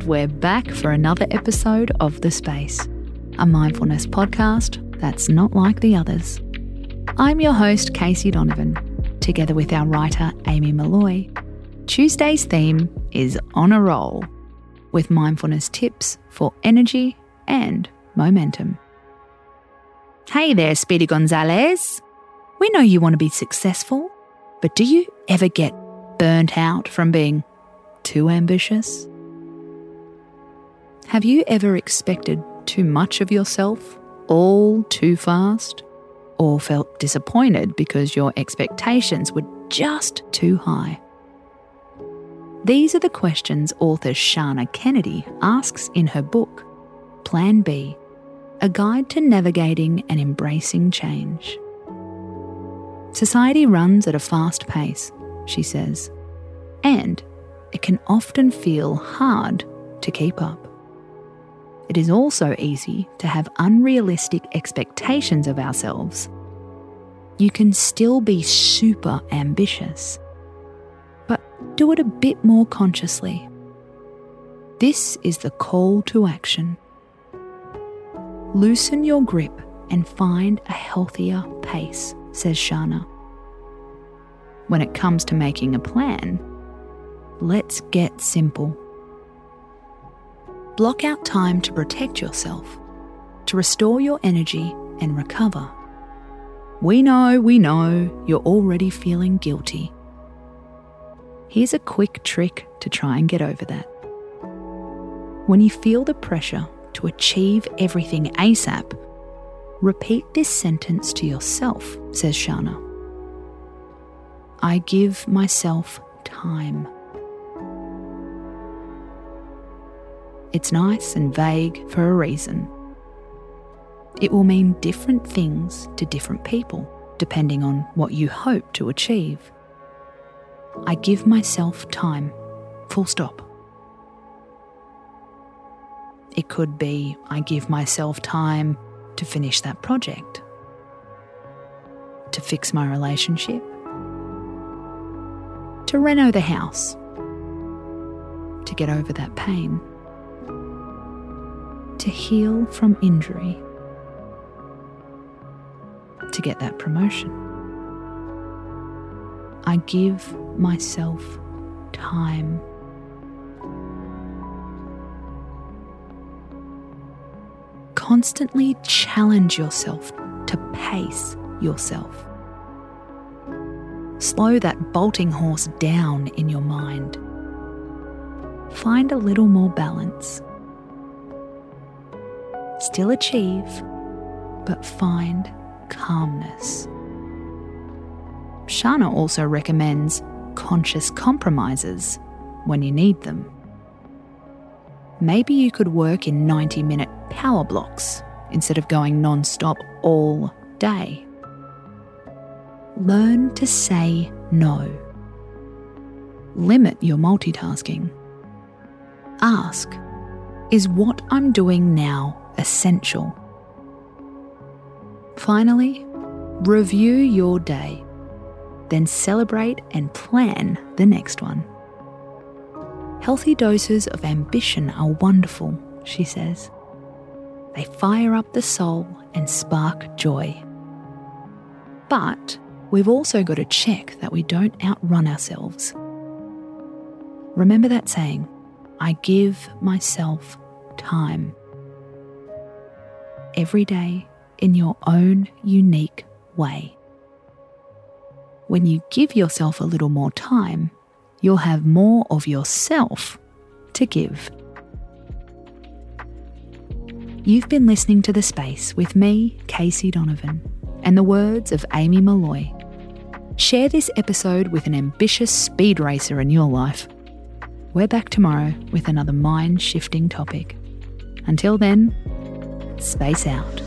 right, we're back for another episode of The Space, a mindfulness podcast that's not like the others. I'm your host, Casey Donovan, together with our writer, Amy Molloy. Tuesday's theme is On a Roll, with mindfulness tips for energy and momentum. Hey there, Speedy Gonzalez. We know you want to be successful, but do you ever get burnt out from being too ambitious? Have you ever expected too much of yourself all too fast? Or felt disappointed because your expectations were just too high? These are the questions author Shannah Kennedy asks in her book, Plan B A Guide to Navigating and Embracing Change. Society runs at a fast pace, she says, and it can often feel hard to keep up. It is also easy to have unrealistic expectations of ourselves. You can still be super ambitious, but do it a bit more consciously. This is the call to action. Loosen your grip and find a healthier pace, says Shannah. When it comes to making a plan, let's get simple. Block out time to protect yourself, to restore your energy and recover. We know, we know, you're already feeling guilty. Here's a quick trick to try and get over that. When you feel the pressure to achieve everything ASAP, repeat this sentence to yourself, says Shannah. I give myself time. It's nice and vague for a reason. It will mean different things to different people, depending on what you hope to achieve. I give myself time, full stop. It could be I give myself time to finish that project, to fix my relationship, to reno the house, to get over that pain to heal from injury, to get that promotion. I give myself time. Constantly challenge yourself to pace yourself. Slow that bolting horse down in your mind. Find a little more balance still achieve, but find calmness. Shannah also recommends conscious compromises when you need them. Maybe you could work in 90 minute power blocks instead of going non stop all day. Learn to say no. Limit your multitasking. Ask Is what I'm doing now essential. Finally, review your day, then celebrate and plan the next one. Healthy doses of ambition are wonderful, she says. They fire up the soul and spark joy. But we've also got to check that we don't outrun ourselves. Remember that saying, I give myself time every day in your own unique way. When you give yourself a little more time, you'll have more of yourself to give. You've been listening to The Space with me, Casey Donovan, and the words of Amy Molloy. Share this episode with an ambitious speed racer in your life. We're back tomorrow with another mind shifting topic. Until then, space out.